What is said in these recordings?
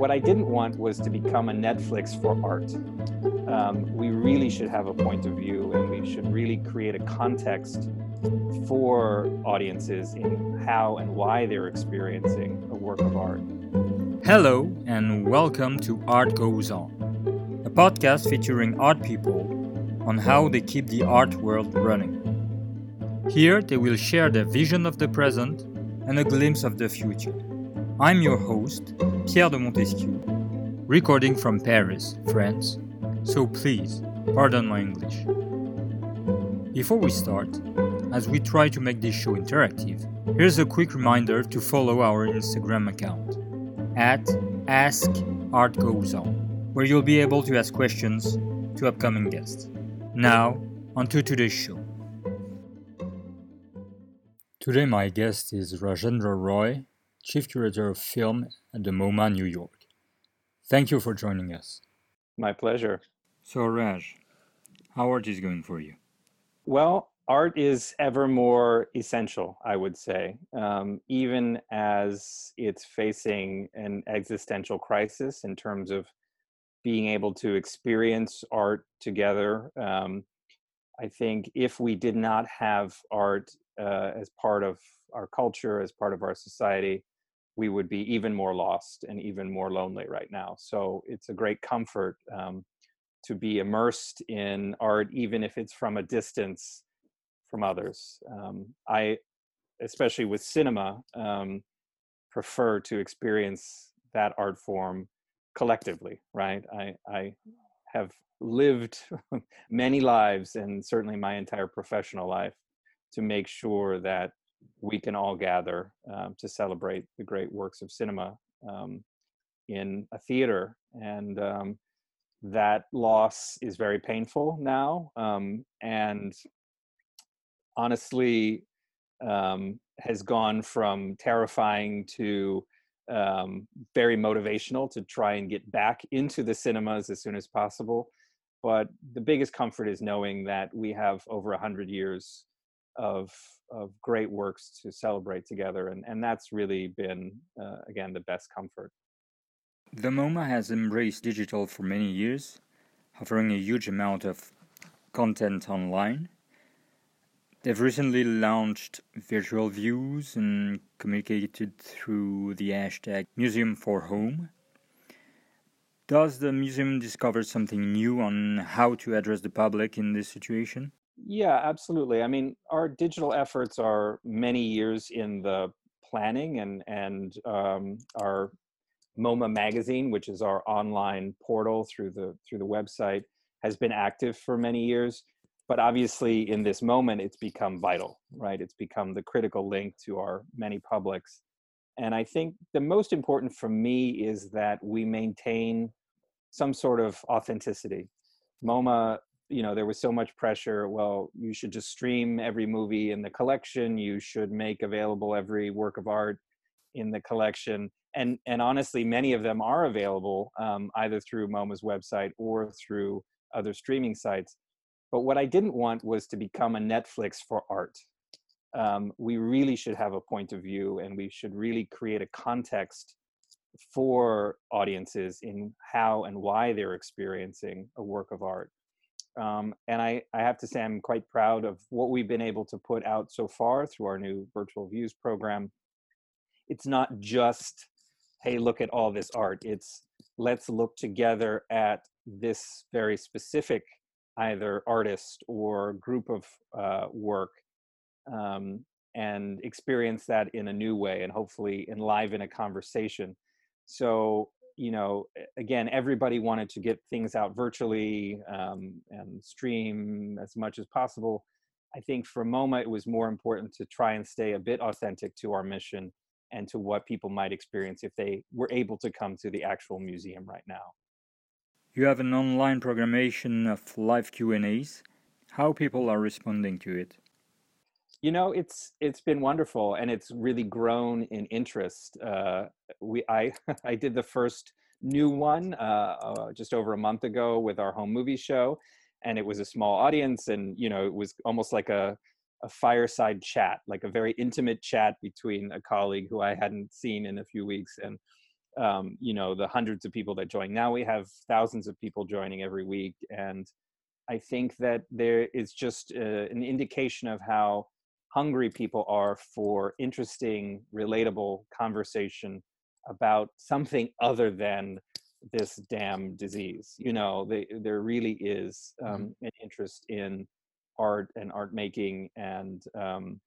what I didn't want was to become a Netflix for art. Um, we really should have a point of view and we should really create a context for audiences in how and why they're experiencing a work of art. Hello, and welcome to Art Goes On, a podcast featuring art people on how they keep the art world running. Here, they will share their vision of the present and a glimpse of the future. I'm your host, Pierre de Montesquieu, recording from Paris, France, so please pardon my English. Before we start, as we try to make this show interactive, here's a quick reminder to follow our Instagram account at AskArtGoesOn, where you'll be able to ask questions to upcoming guests. Now, onto today's show. Today, my guest is Rajendra Roy, Chief Curator of Film at the MoMA New York. Thank you for joining us. My pleasure. So, Raj, how art is going for you? Well, art is ever more essential, I would say, um, even as it's facing an existential crisis in terms of being able to experience art together. Um, I think if we did not have art uh, as part of our culture, as part of our society, we would be even more lost and even more lonely right now. So it's a great comfort um, to be immersed in art, even if it's from a distance from others. Um, I, especially with cinema, um, prefer to experience that art form collectively, right? I, I have lived many lives and certainly my entire professional life to make sure that we can all gather um, to celebrate the great works of cinema um, in a theater. And um, that loss is very painful now. Um, and honestly, um, has gone from terrifying to um, very motivational to try and get back into the cinemas as soon as possible. But the biggest comfort is knowing that we have over 100 years of of great works to celebrate together and and that's really been uh, again the best comfort. The MoMA has embraced digital for many years offering a huge amount of content online. They've recently launched virtual views and communicated through the hashtag museum for home. Does the museum discover something new on how to address the public in this situation yeah, absolutely. I mean, our digital efforts are many years in the planning, and and um, our MoMA magazine, which is our online portal through the through the website, has been active for many years. But obviously, in this moment, it's become vital, right? It's become the critical link to our many publics. And I think the most important for me is that we maintain some sort of authenticity. MoMA you know there was so much pressure well you should just stream every movie in the collection you should make available every work of art in the collection and and honestly many of them are available um, either through moma's website or through other streaming sites but what i didn't want was to become a netflix for art. Um, we really should have a point of view and we should really create a context for audiences in how and why they're experiencing a work of art um, and I, I have to say, I'm quite proud of what we've been able to put out so far through our new virtual views program. It's not just, hey, look at all this art. It's let's look together at this very specific either artist or group of uh, work um, and experience that in a new way and hopefully enliven a conversation. So you know, again, everybody wanted to get things out virtually um, and stream as much as possible. I think for MoMA, it was more important to try and stay a bit authentic to our mission and to what people might experience if they were able to come to the actual museum right now. You have an online programmation of live Q&As. How people are responding to it? You know it's it's been wonderful and it's really grown in interest uh, we i i did the first new one uh, uh, just over a month ago with our home movie show and it was a small audience and you know it was almost like a a fireside chat like a very intimate chat between a colleague who i hadn't seen in a few weeks and um, you know the hundreds of people that join. Now we have thousands of people joining every week, and I think that there is just uh, an indication of how hungry people are for interesting, relatable conversation about something other than this damn disease. You know, they, there really is mm-hmm. um, an interest in art and art making and um,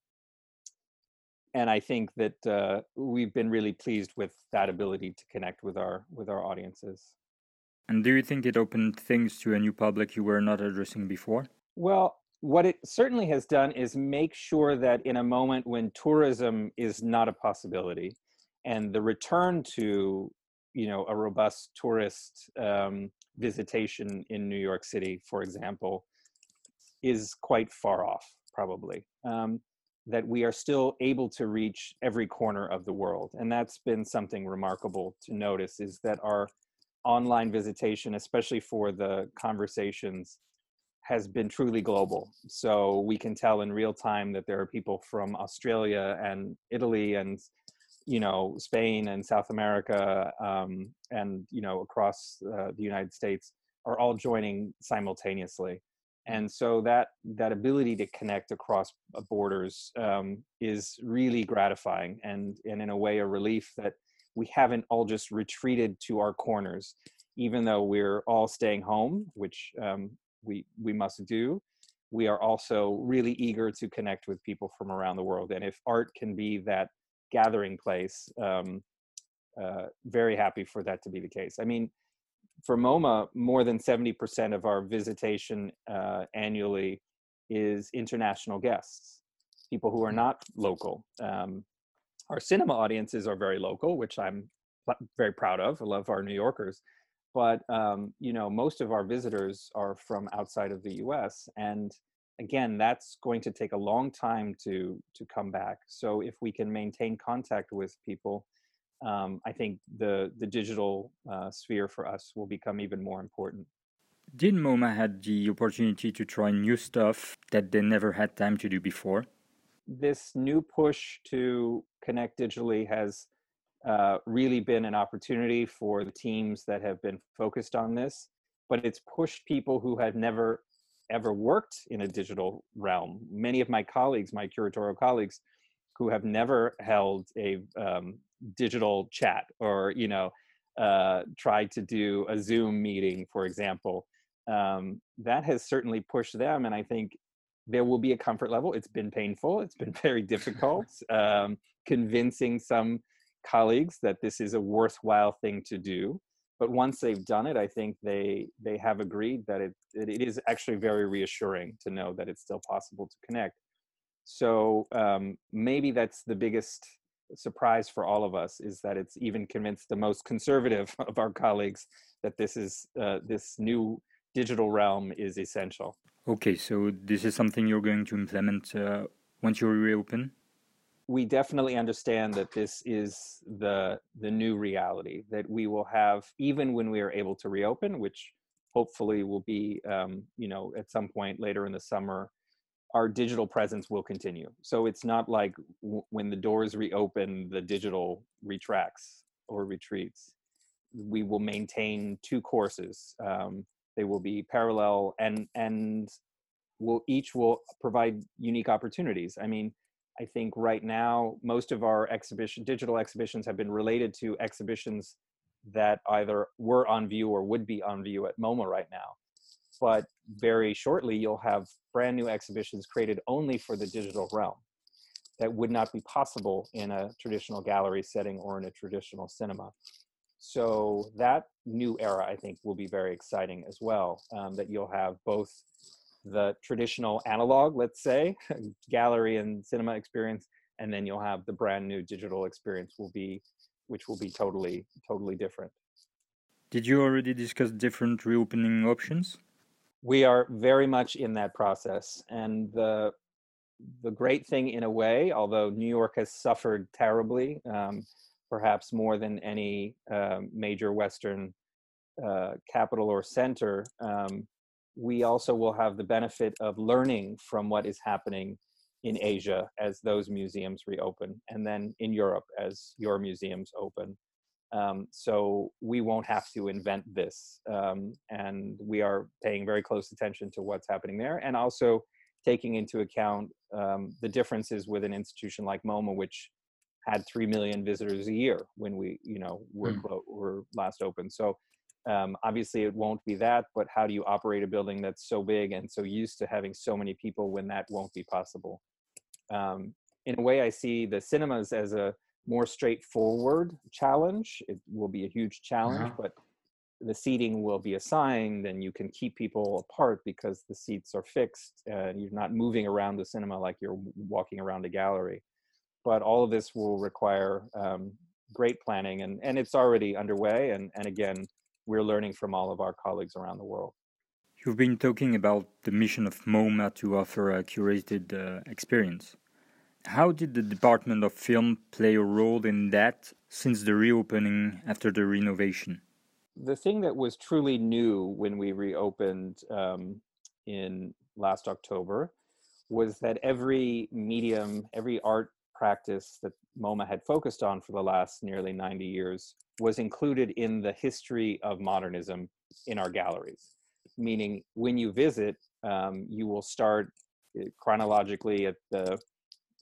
and I think that uh, we've been really pleased with that ability to connect with our with our audiences. And do you think it opened things to a new public you were not addressing before? Well, what it certainly has done is make sure that in a moment when tourism is not a possibility and the return to you know a robust tourist um, visitation in New York City, for example, is quite far off, probably. Um, that we are still able to reach every corner of the world, and that's been something remarkable to notice. Is that our online visitation, especially for the conversations, has been truly global. So we can tell in real time that there are people from Australia and Italy and you know Spain and South America um, and you know across uh, the United States are all joining simultaneously, and so that that ability to connect across borders um, is really gratifying and and in a way a relief that we haven't all just retreated to our corners, even though we're all staying home, which um, we we must do we are also really eager to connect with people from around the world and if art can be that gathering place. Um, uh, very happy for that to be the case. I mean, for MoMA, more than 70% of our visitation uh, annually is international guests, people who are hmm. not local. Um, our cinema audiences are very local, which I'm very proud of. I love our New Yorkers. But, um, you know, most of our visitors are from outside of the US. And again that's going to take a long time to to come back so if we can maintain contact with people um, i think the the digital uh, sphere for us will become even more important did moma had the opportunity to try new stuff that they never had time to do before this new push to connect digitally has uh, really been an opportunity for the teams that have been focused on this but it's pushed people who have never ever worked in a digital realm. Many of my colleagues, my curatorial colleagues, who have never held a um, digital chat or you know uh, tried to do a Zoom meeting, for example, um, that has certainly pushed them. And I think there will be a comfort level. It's been painful. It's been very difficult um, convincing some colleagues that this is a worthwhile thing to do but once they've done it i think they they have agreed that it it is actually very reassuring to know that it's still possible to connect. So um, maybe that's the biggest surprise for all of us is that it's even convinced the most conservative of our colleagues that this is uh, this new digital realm is essential. Okay so this is something you're going to implement uh, once you reopen we definitely understand that this is the the new reality that we will have even when we are able to reopen which hopefully will be um, you know at some point later in the summer our digital presence will continue. So it's not like w- when the doors reopen the digital retracts or retreats. We will maintain two courses um, they will be parallel and and will each will provide unique opportunities. I mean I think right now most of our exhibition digital exhibitions have been related to exhibitions that either were on view or would be on view at MoMA right now. But very shortly you'll have brand new exhibitions created only for the digital realm that would not be possible in a traditional gallery setting or in a traditional cinema. So that new era, I think, will be very exciting as well. Um, that you'll have both the traditional analog, let's say, gallery and cinema experience, and then you'll have the brand new digital experience will be, which will be totally, totally different. Did you already discuss different reopening options? We are very much in that process, and the the great thing in a way, although New York has suffered terribly, um, perhaps more than any uh, major Western uh, capital or center, um, we also will have the benefit of learning from what is happening in Asia as those museums reopen, and then in Europe as your museums open. Um, so we won't have to invent this. Um, and we are paying very close attention to what's happening there and also taking into account um, the differences with an institution like MoMA, which had 3 million visitors a year when we, you know, were, mm. were last open. So um, obviously it won't be that, but how do you operate a building that's so big and so used to having so many people when that won't be possible? Um, in a way, I see the cinemas as a more straightforward challenge. It will be a huge challenge, uh-huh. but the seating will be assigned and you can keep people apart because the seats are fixed and you're not moving around the cinema like you're walking around a gallery. But all of this will require um, great planning and, and it's already underway. And, and again, we're learning from all of our colleagues around the world. You've been talking about the mission of MoMA to offer a curated uh, experience. How did the Department of Film play a role in that since the reopening after the renovation? The thing that was truly new when we reopened um, in last October was that every medium, every art practice that MoMA had focused on for the last nearly 90 years was included in the history of modernism in our galleries. Meaning, when you visit, um, you will start eh, chronologically at the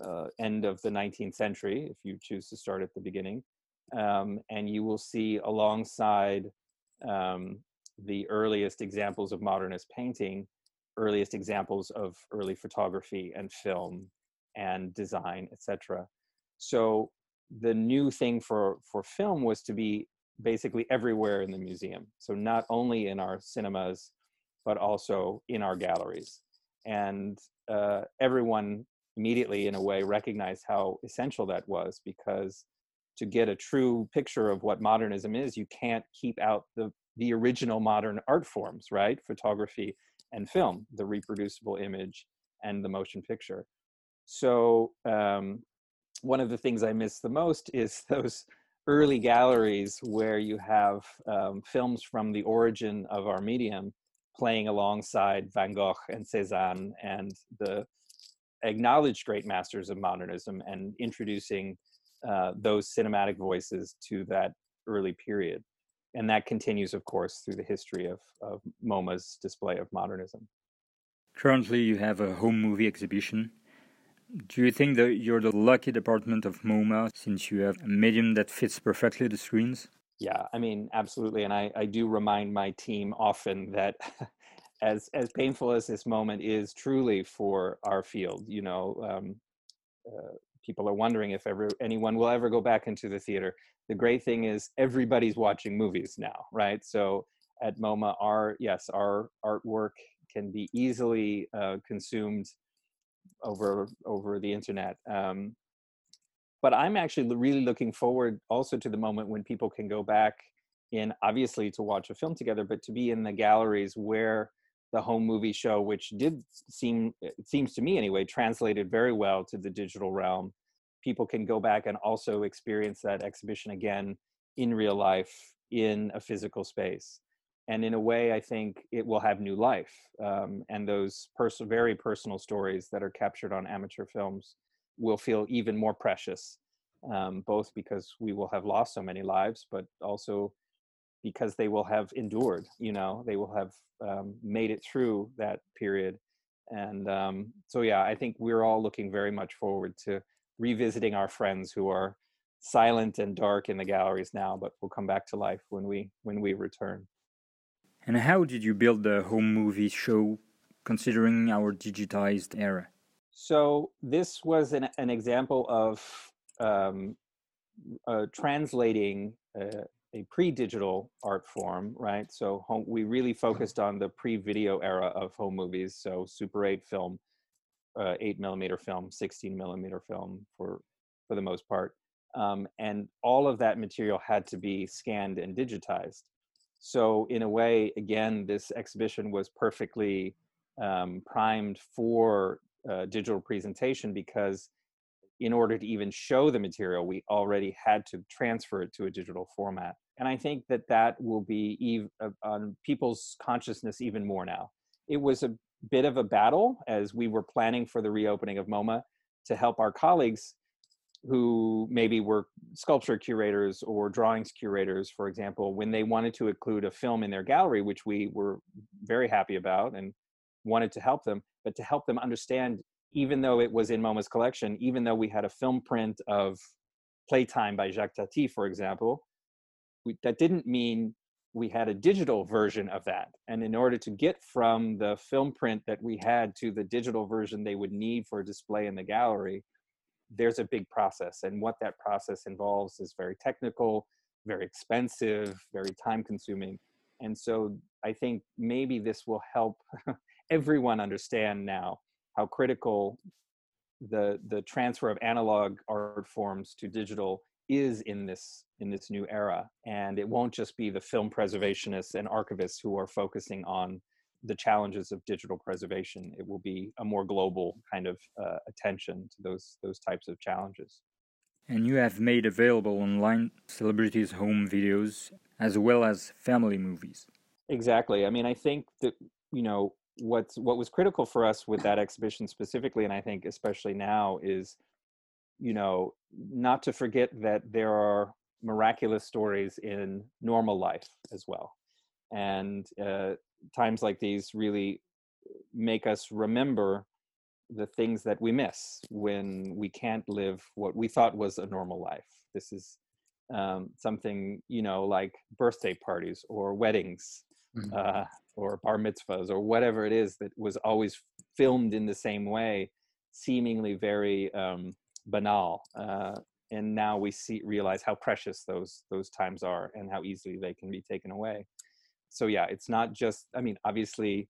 uh, end of the 19th century, if you choose to start at the beginning. Um, and you will see alongside um, the earliest examples of modernist painting, earliest examples of early photography and film and design, etc. So the new thing for for film was to be basically everywhere in the museum. So not only in our cinemas, but also in our galleries. And uh, everyone immediately in a way recognized how essential that was because to get a true picture of what modernism is you can't keep out the the original modern art forms right photography and film the reproducible image and the motion picture so um, one of the things i miss the most is those early galleries where you have um, films from the origin of our medium playing alongside van gogh and cezanne and the acknowledged great masters of modernism and introducing uh, those cinematic voices to that early period. And that continues, of course, through the history of, of MoMA's display of modernism. Currently, you have a home movie exhibition. Do you think that you're the lucky department of MoMA since you have a medium that fits perfectly the screens? Yeah, I mean, absolutely. And I, I do remind my team often that as as painful as this moment is truly for our field you know um, uh, people are wondering if ever anyone will ever go back into the theater the great thing is everybody's watching movies now right so at moma our yes our artwork can be easily uh, consumed over over the internet um, but i'm actually really looking forward also to the moment when people can go back in obviously to watch a film together but to be in the galleries where the home movie show, which did seem, it seems to me anyway, translated very well to the digital realm. People can go back and also experience that exhibition again in real life in a physical space. And in a way, I think it will have new life. Um, and those pers- very personal stories that are captured on amateur films will feel even more precious, um, both because we will have lost so many lives, but also because they will have endured you know they will have um, made it through that period and um, so yeah i think we're all looking very much forward to revisiting our friends who are silent and dark in the galleries now but will come back to life when we when we return and how did you build the home movie show considering our digitized era so this was an, an example of um, uh, translating uh, a pre-digital art form, right? So home, we really focused on the pre-video era of home movies. So Super 8 film, uh, 8 millimeter film, 16 millimeter film for for the most part, um, and all of that material had to be scanned and digitized. So in a way, again, this exhibition was perfectly um, primed for uh, digital presentation because in order to even show the material, we already had to transfer it to a digital format. And I think that that will be ev- uh, on people's consciousness even more now. It was a bit of a battle as we were planning for the reopening of MoMA to help our colleagues who maybe were sculpture curators or drawings curators, for example, when they wanted to include a film in their gallery, which we were very happy about and wanted to help them, but to help them understand, even though it was in MoMA's collection, even though we had a film print of Playtime by Jacques Tati, for example, we, that didn't mean we had a digital version of that. And in order to get from the film print that we had to the digital version they would need for display in the gallery, there's a big process. And what that process involves is very technical, very expensive, very time consuming. And so I think maybe this will help everyone understand now how critical the the transfer of analog art forms to digital is in this in this new era and it won't just be the film preservationists and archivists who are focusing on the challenges of digital preservation it will be a more global kind of uh, attention to those those types of challenges. And you have made available online celebrities home videos as well as family movies. Exactly. I mean i think that you know what's what was critical for us with that exhibition specifically and i think especially now is you know not to forget that there are miraculous stories in normal life as well. And uh, times like these really make us remember the things that we miss when we can't live what we thought was a normal life this is um, something you know like birthday parties or weddings mm-hmm. uh, or bar mitzvahs or whatever it is that was always filmed in the same way, seemingly very um, banal. Uh, and now we see realize how precious those those times are and how easily they can be taken away. So yeah, it's not just. I mean, obviously,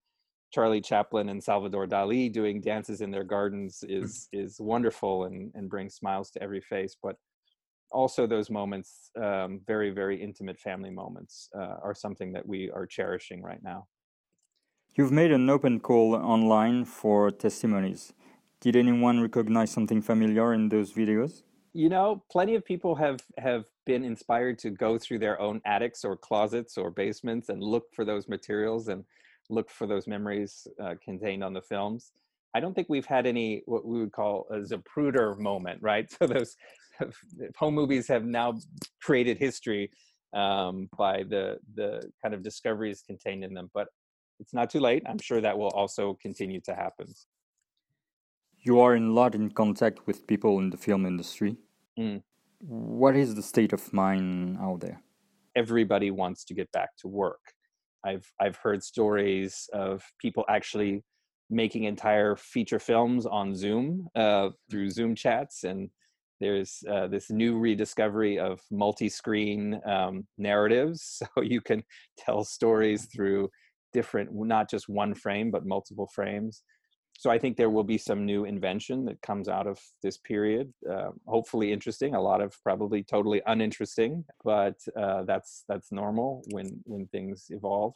Charlie Chaplin and Salvador Dali doing dances in their gardens mm. is is wonderful and and brings smiles to every face. But also those moments, um, very, very intimate family moments, uh, are something that we are cherishing right now. You've made an open call online for testimonies. Did anyone recognize something familiar in those videos? You know, plenty of people have have been inspired to go through their own attics or closets or basements and look for those materials and look for those memories uh, contained on the films. I don't think we've had any what we would call a Zapruder moment, right? So those home movies have now created history um, by the the kind of discoveries contained in them. But it's not too late. I'm sure that will also continue to happen. You are in a lot in contact with people in the film industry. Mm. What is the state of mind out there? Everybody wants to get back to work. I've I've heard stories of people actually making entire feature films on Zoom uh, through Zoom chats and there's uh, this new rediscovery of multi-screen um, narratives so you can tell stories through different not just one frame but multiple frames so i think there will be some new invention that comes out of this period uh, hopefully interesting a lot of probably totally uninteresting but uh, that's that's normal when when things evolve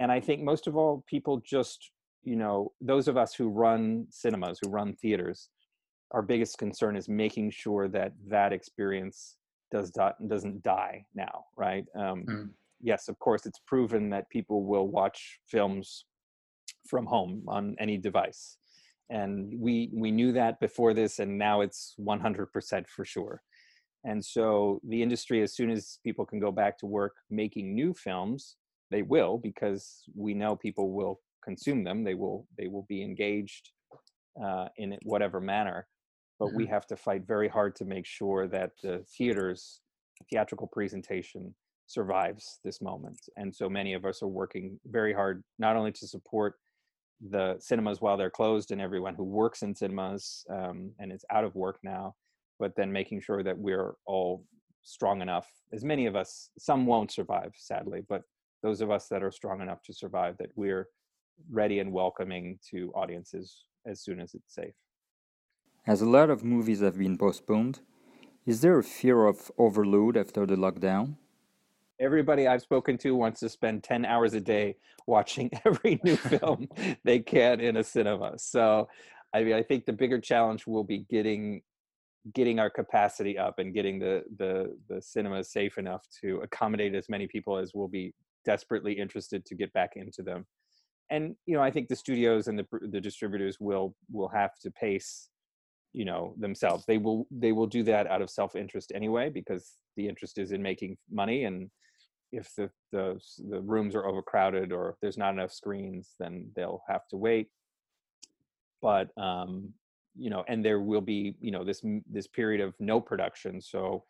and i think most of all people just you know those of us who run cinemas who run theaters our biggest concern is making sure that that experience does not, doesn't die now right um, mm. yes of course it's proven that people will watch films from home on any device and we we knew that before this and now it's 100% for sure and so the industry as soon as people can go back to work making new films they will because we know people will consume them they will they will be engaged uh, in whatever manner but we mm-hmm. have to fight very hard to make sure that the theater's theatrical presentation survives this moment. And so many of us are working very hard not only to support the cinemas while they're closed and everyone who works in cinemas um, and is out of work now, but then making sure that we're all strong enough. As many of us, some won't survive, sadly, but those of us that are strong enough to survive, that we're ready and welcoming to audiences as soon as it's safe. As a lot of movies have been postponed, is there a fear of overload after the lockdown? Everybody I've spoken to wants to spend 10 hours a day watching every new film they can in a cinema. So I mean I think the bigger challenge will be getting getting our capacity up and getting the the the cinema safe enough to accommodate as many people as will be desperately interested to get back into them. And you know, I think the studios and the the distributors will will have to pace you know themselves they will they will do that out of self-interest anyway because the interest is in making money and if the the, the rooms are overcrowded or if there's not enough screens then they'll have to wait. But um you know and there will be you know this this period of no production so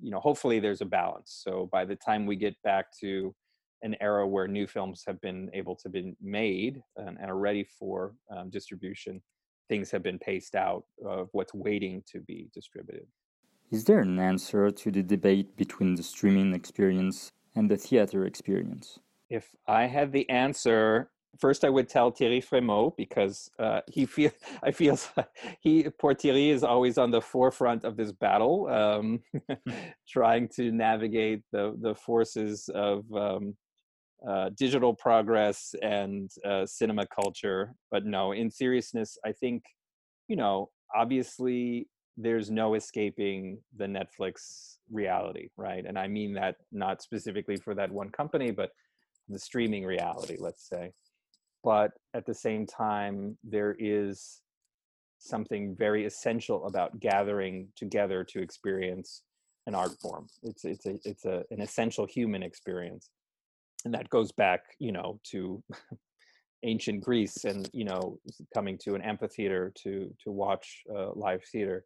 you know hopefully there's a balance. So by the time we get back to an era where new films have been able to be made and, and are ready for um, distribution things have been paced out of what's waiting to be distributed. Is there an answer to the debate between the streaming experience and the theater experience if i had the answer first I would tell Thierry Frémaux because uh, he feel I feel he poor Thierry is always on the forefront of this battle, um, trying to navigate the the forces of um, uh, digital progress and uh, cinema culture. But no, in seriousness, I think you know obviously there's no escaping the Netflix reality, right? And I mean that not specifically for that one company, but the streaming reality, let's say. But at the same time there is something very essential about gathering together to experience an art form. It's it's a it's a an essential human experience. And that goes back you know to ancient greece and you know coming to an amphitheater to to watch uh, live theater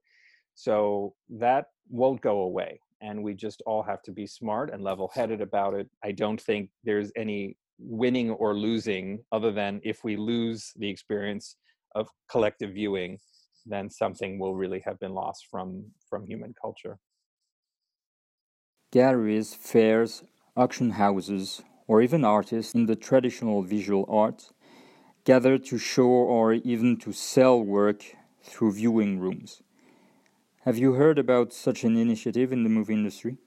so that won't go away and we just all have to be smart and level headed about it. I don't think there's any winning or losing other than if we lose the experience of collective viewing then something will really have been lost from from human culture. Galleries fairs auction houses or even artists in the traditional visual arts gather to show or even to sell work through viewing rooms have you heard about such an initiative in the movie industry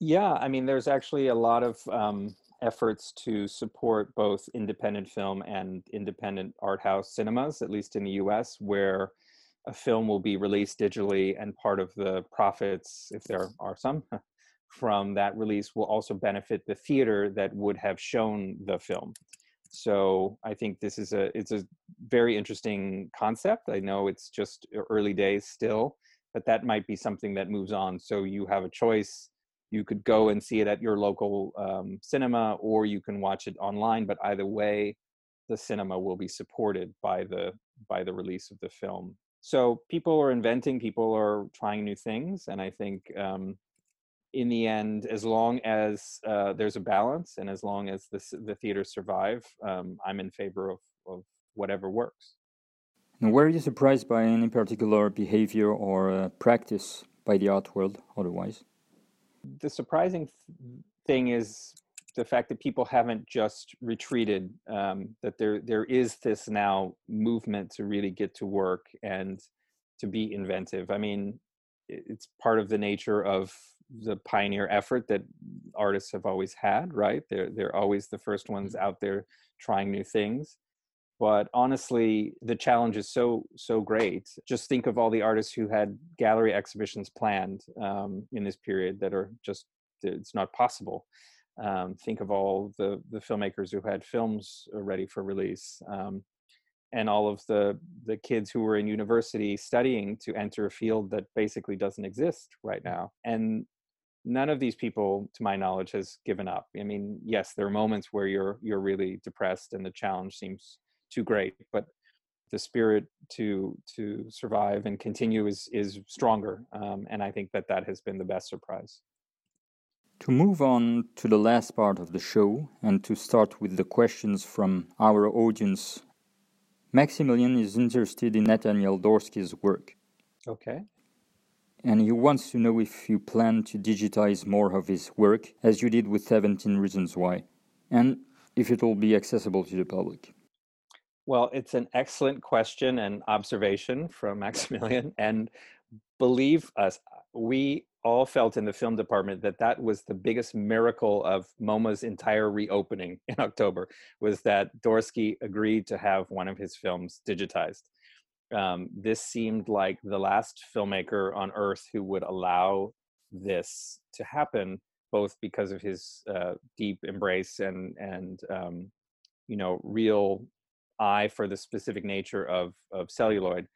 yeah i mean there's actually a lot of um, efforts to support both independent film and independent art house cinemas, at least in the US, where a film will be released digitally and part of the profits, if there are some, from that release will also benefit the theater that would have shown the film. So I think this is a it's a very interesting concept. I know it's just early days still, but that might be something that moves on. So you have a choice. You could go and see it at your local um, cinema or you can watch it online but either way the cinema will be supported by the by the release of the film. So people are inventing people are trying new things and i think um, in the end as long as uh, there's a balance and as long as the, the theaters survive um, i'm in favor of, of whatever works and were you surprised by any particular behavior or uh, practice by the art world otherwise? The surprising thing is the fact that people haven't just retreated um, that there there is this now movement to really get to work and to be inventive. I mean it's part of the nature of the pioneer effort that artists have always had right? They're they're always the first ones mm-hmm. out there trying new things but honestly the challenge is so so great. Just think of all the artists who had gallery exhibitions planned um, in this period that are just it's not possible. Um, think of all the the filmmakers who had films ready for release um, and all of the the kids who were in university studying to enter a field that basically doesn't exist right now. And none of these people to my knowledge has given up. I mean yes there are moments where you're you're really depressed and the challenge seems too great but the spirit to to survive and continue is is stronger um, and i think that that has been the best surprise. To move on to the last part of the show and to start with the questions from our audience maximilian is interested in nathaniel dorsky's work. Okay. And he wants to know if you plan to digitize more of his work as you did with 17 reasons why and if it will be accessible to the public well, it's an excellent question and observation from Maximilian. And believe us, we all felt in the film department that that was the biggest miracle of MoMA's entire reopening in October was that Dorsky agreed to have one of his films digitized. Um, this seemed like the last filmmaker on earth who would allow this to happen, both because of his uh, deep embrace and and um, you know real eye for the specific nature of of celluloid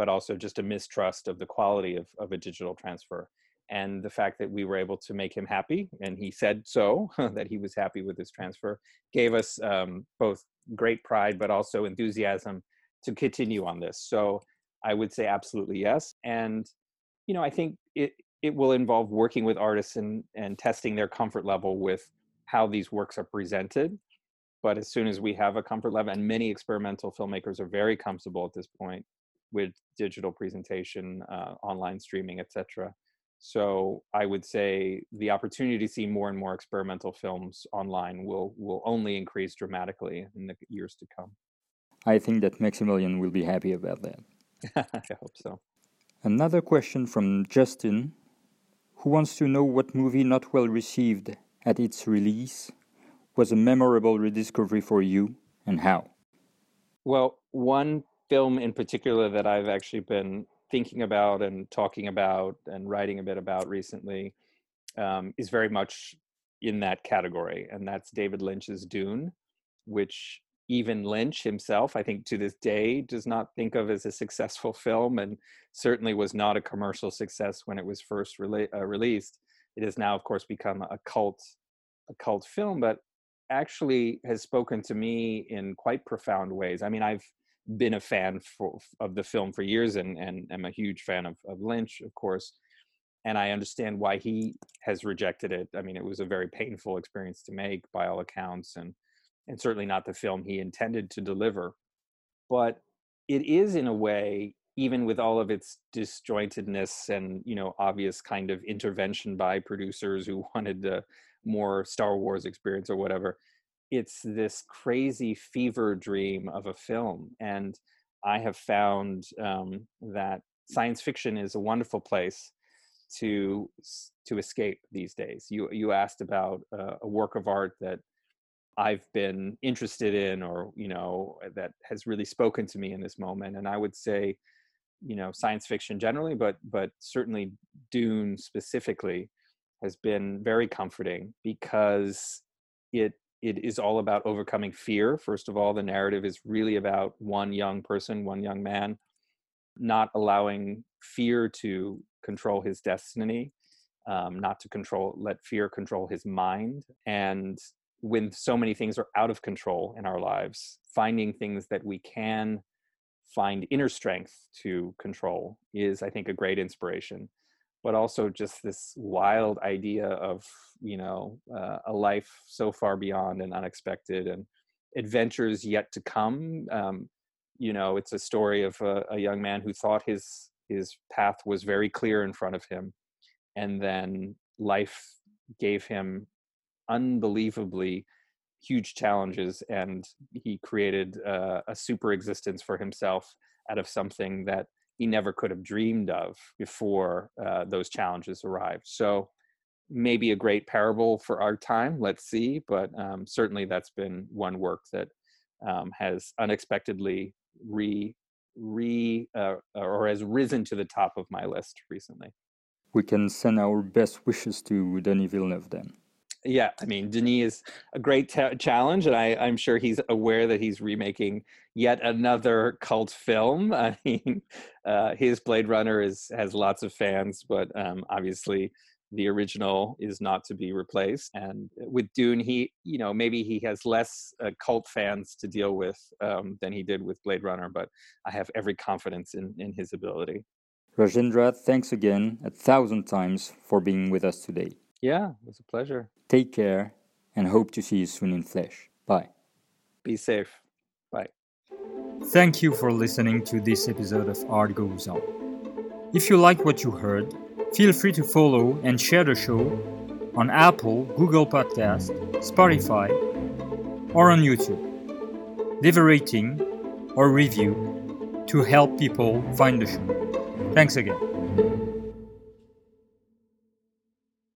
but also just a mistrust of the quality of, of a digital transfer. And the fact that we were able to make him happy, and he said so, that he was happy with this transfer, gave us um, both great pride, but also enthusiasm to continue on this. So I would say absolutely yes. And, you know, I think it, it will involve working with artists and, and testing their comfort level with how these works are presented. But as soon as we have a comfort level, and many experimental filmmakers are very comfortable at this point with digital presentation, uh, online streaming, etc. So I would say the opportunity to see more and more experimental films online will will only increase dramatically in the years to come. I think that Maximilian will be happy about that. I hope so. Another question from Justin, who wants to know what movie not well received at its release was a memorable rediscovery for you and how? Well, one film in particular that I've actually been thinking about and talking about and writing a bit about recently um, is very much in that category, and that's David Lynch's Dune, which even Lynch himself, I think to this day, does not think of as a successful film, and certainly was not a commercial success when it was first rela- uh, released. It has now, of course, become a cult, a cult film, but actually has spoken to me in quite profound ways. I mean, I've been a fan for, of the film for years, and and am a huge fan of, of Lynch, of course. And I understand why he has rejected it. I mean, it was a very painful experience to make, by all accounts, and and certainly not the film he intended to deliver. But it is, in a way, even with all of its disjointedness and you know obvious kind of intervention by producers who wanted a more Star Wars experience or whatever, it's this crazy fever dream of a film. And I have found um, that science fiction is a wonderful place to to escape these days. You you asked about uh, a work of art that I've been interested in or you know that has really spoken to me in this moment and I would say you know science fiction generally but but certainly Dune specifically has been very comforting because it it is all about overcoming fear first of all. The narrative is really about one young person one young man not allowing fear to control his destiny um, not to control let fear control his mind. And when so many things are out of control in our lives, finding things that we can find inner strength to control is, I think, a great inspiration. But also just this wild idea of, you know, uh, a life so far beyond and unexpected and adventures yet to come. Um, you know, it's a story of a, a young man who thought his his path was very clear in front of him, and then life gave him unbelievably huge challenges and he created uh, a super existence for himself out of something that he never could have dreamed of before uh, those challenges arrived. So maybe a great parable for our time let's see but um, certainly that's been one work that um, has unexpectedly re re uh, or has risen to the top of my list recently. We can send our best wishes to denis villeneuve then yeah, I mean, Denis is a great challenge, and I, I'm sure he's aware that he's remaking yet another cult film. I mean, uh, his Blade Runner is has lots of fans, but um, obviously the original is not to be replaced. And with Dune, he, you know, maybe he has less uh, cult fans to deal with um, than he did with Blade Runner, but I have every confidence in, in his ability. Rajendra, thanks again a thousand times for being with us today. Yeah, it was a pleasure. Take care and hope to see you soon in flesh. Bye. Be safe. Bye. Thank you for listening to this episode of Art Goes On. If you like what you heard, feel free to follow and share the show on Apple, Google Podcast, Spotify, or on YouTube. Leave a rating or review to help people find the show. Thanks again.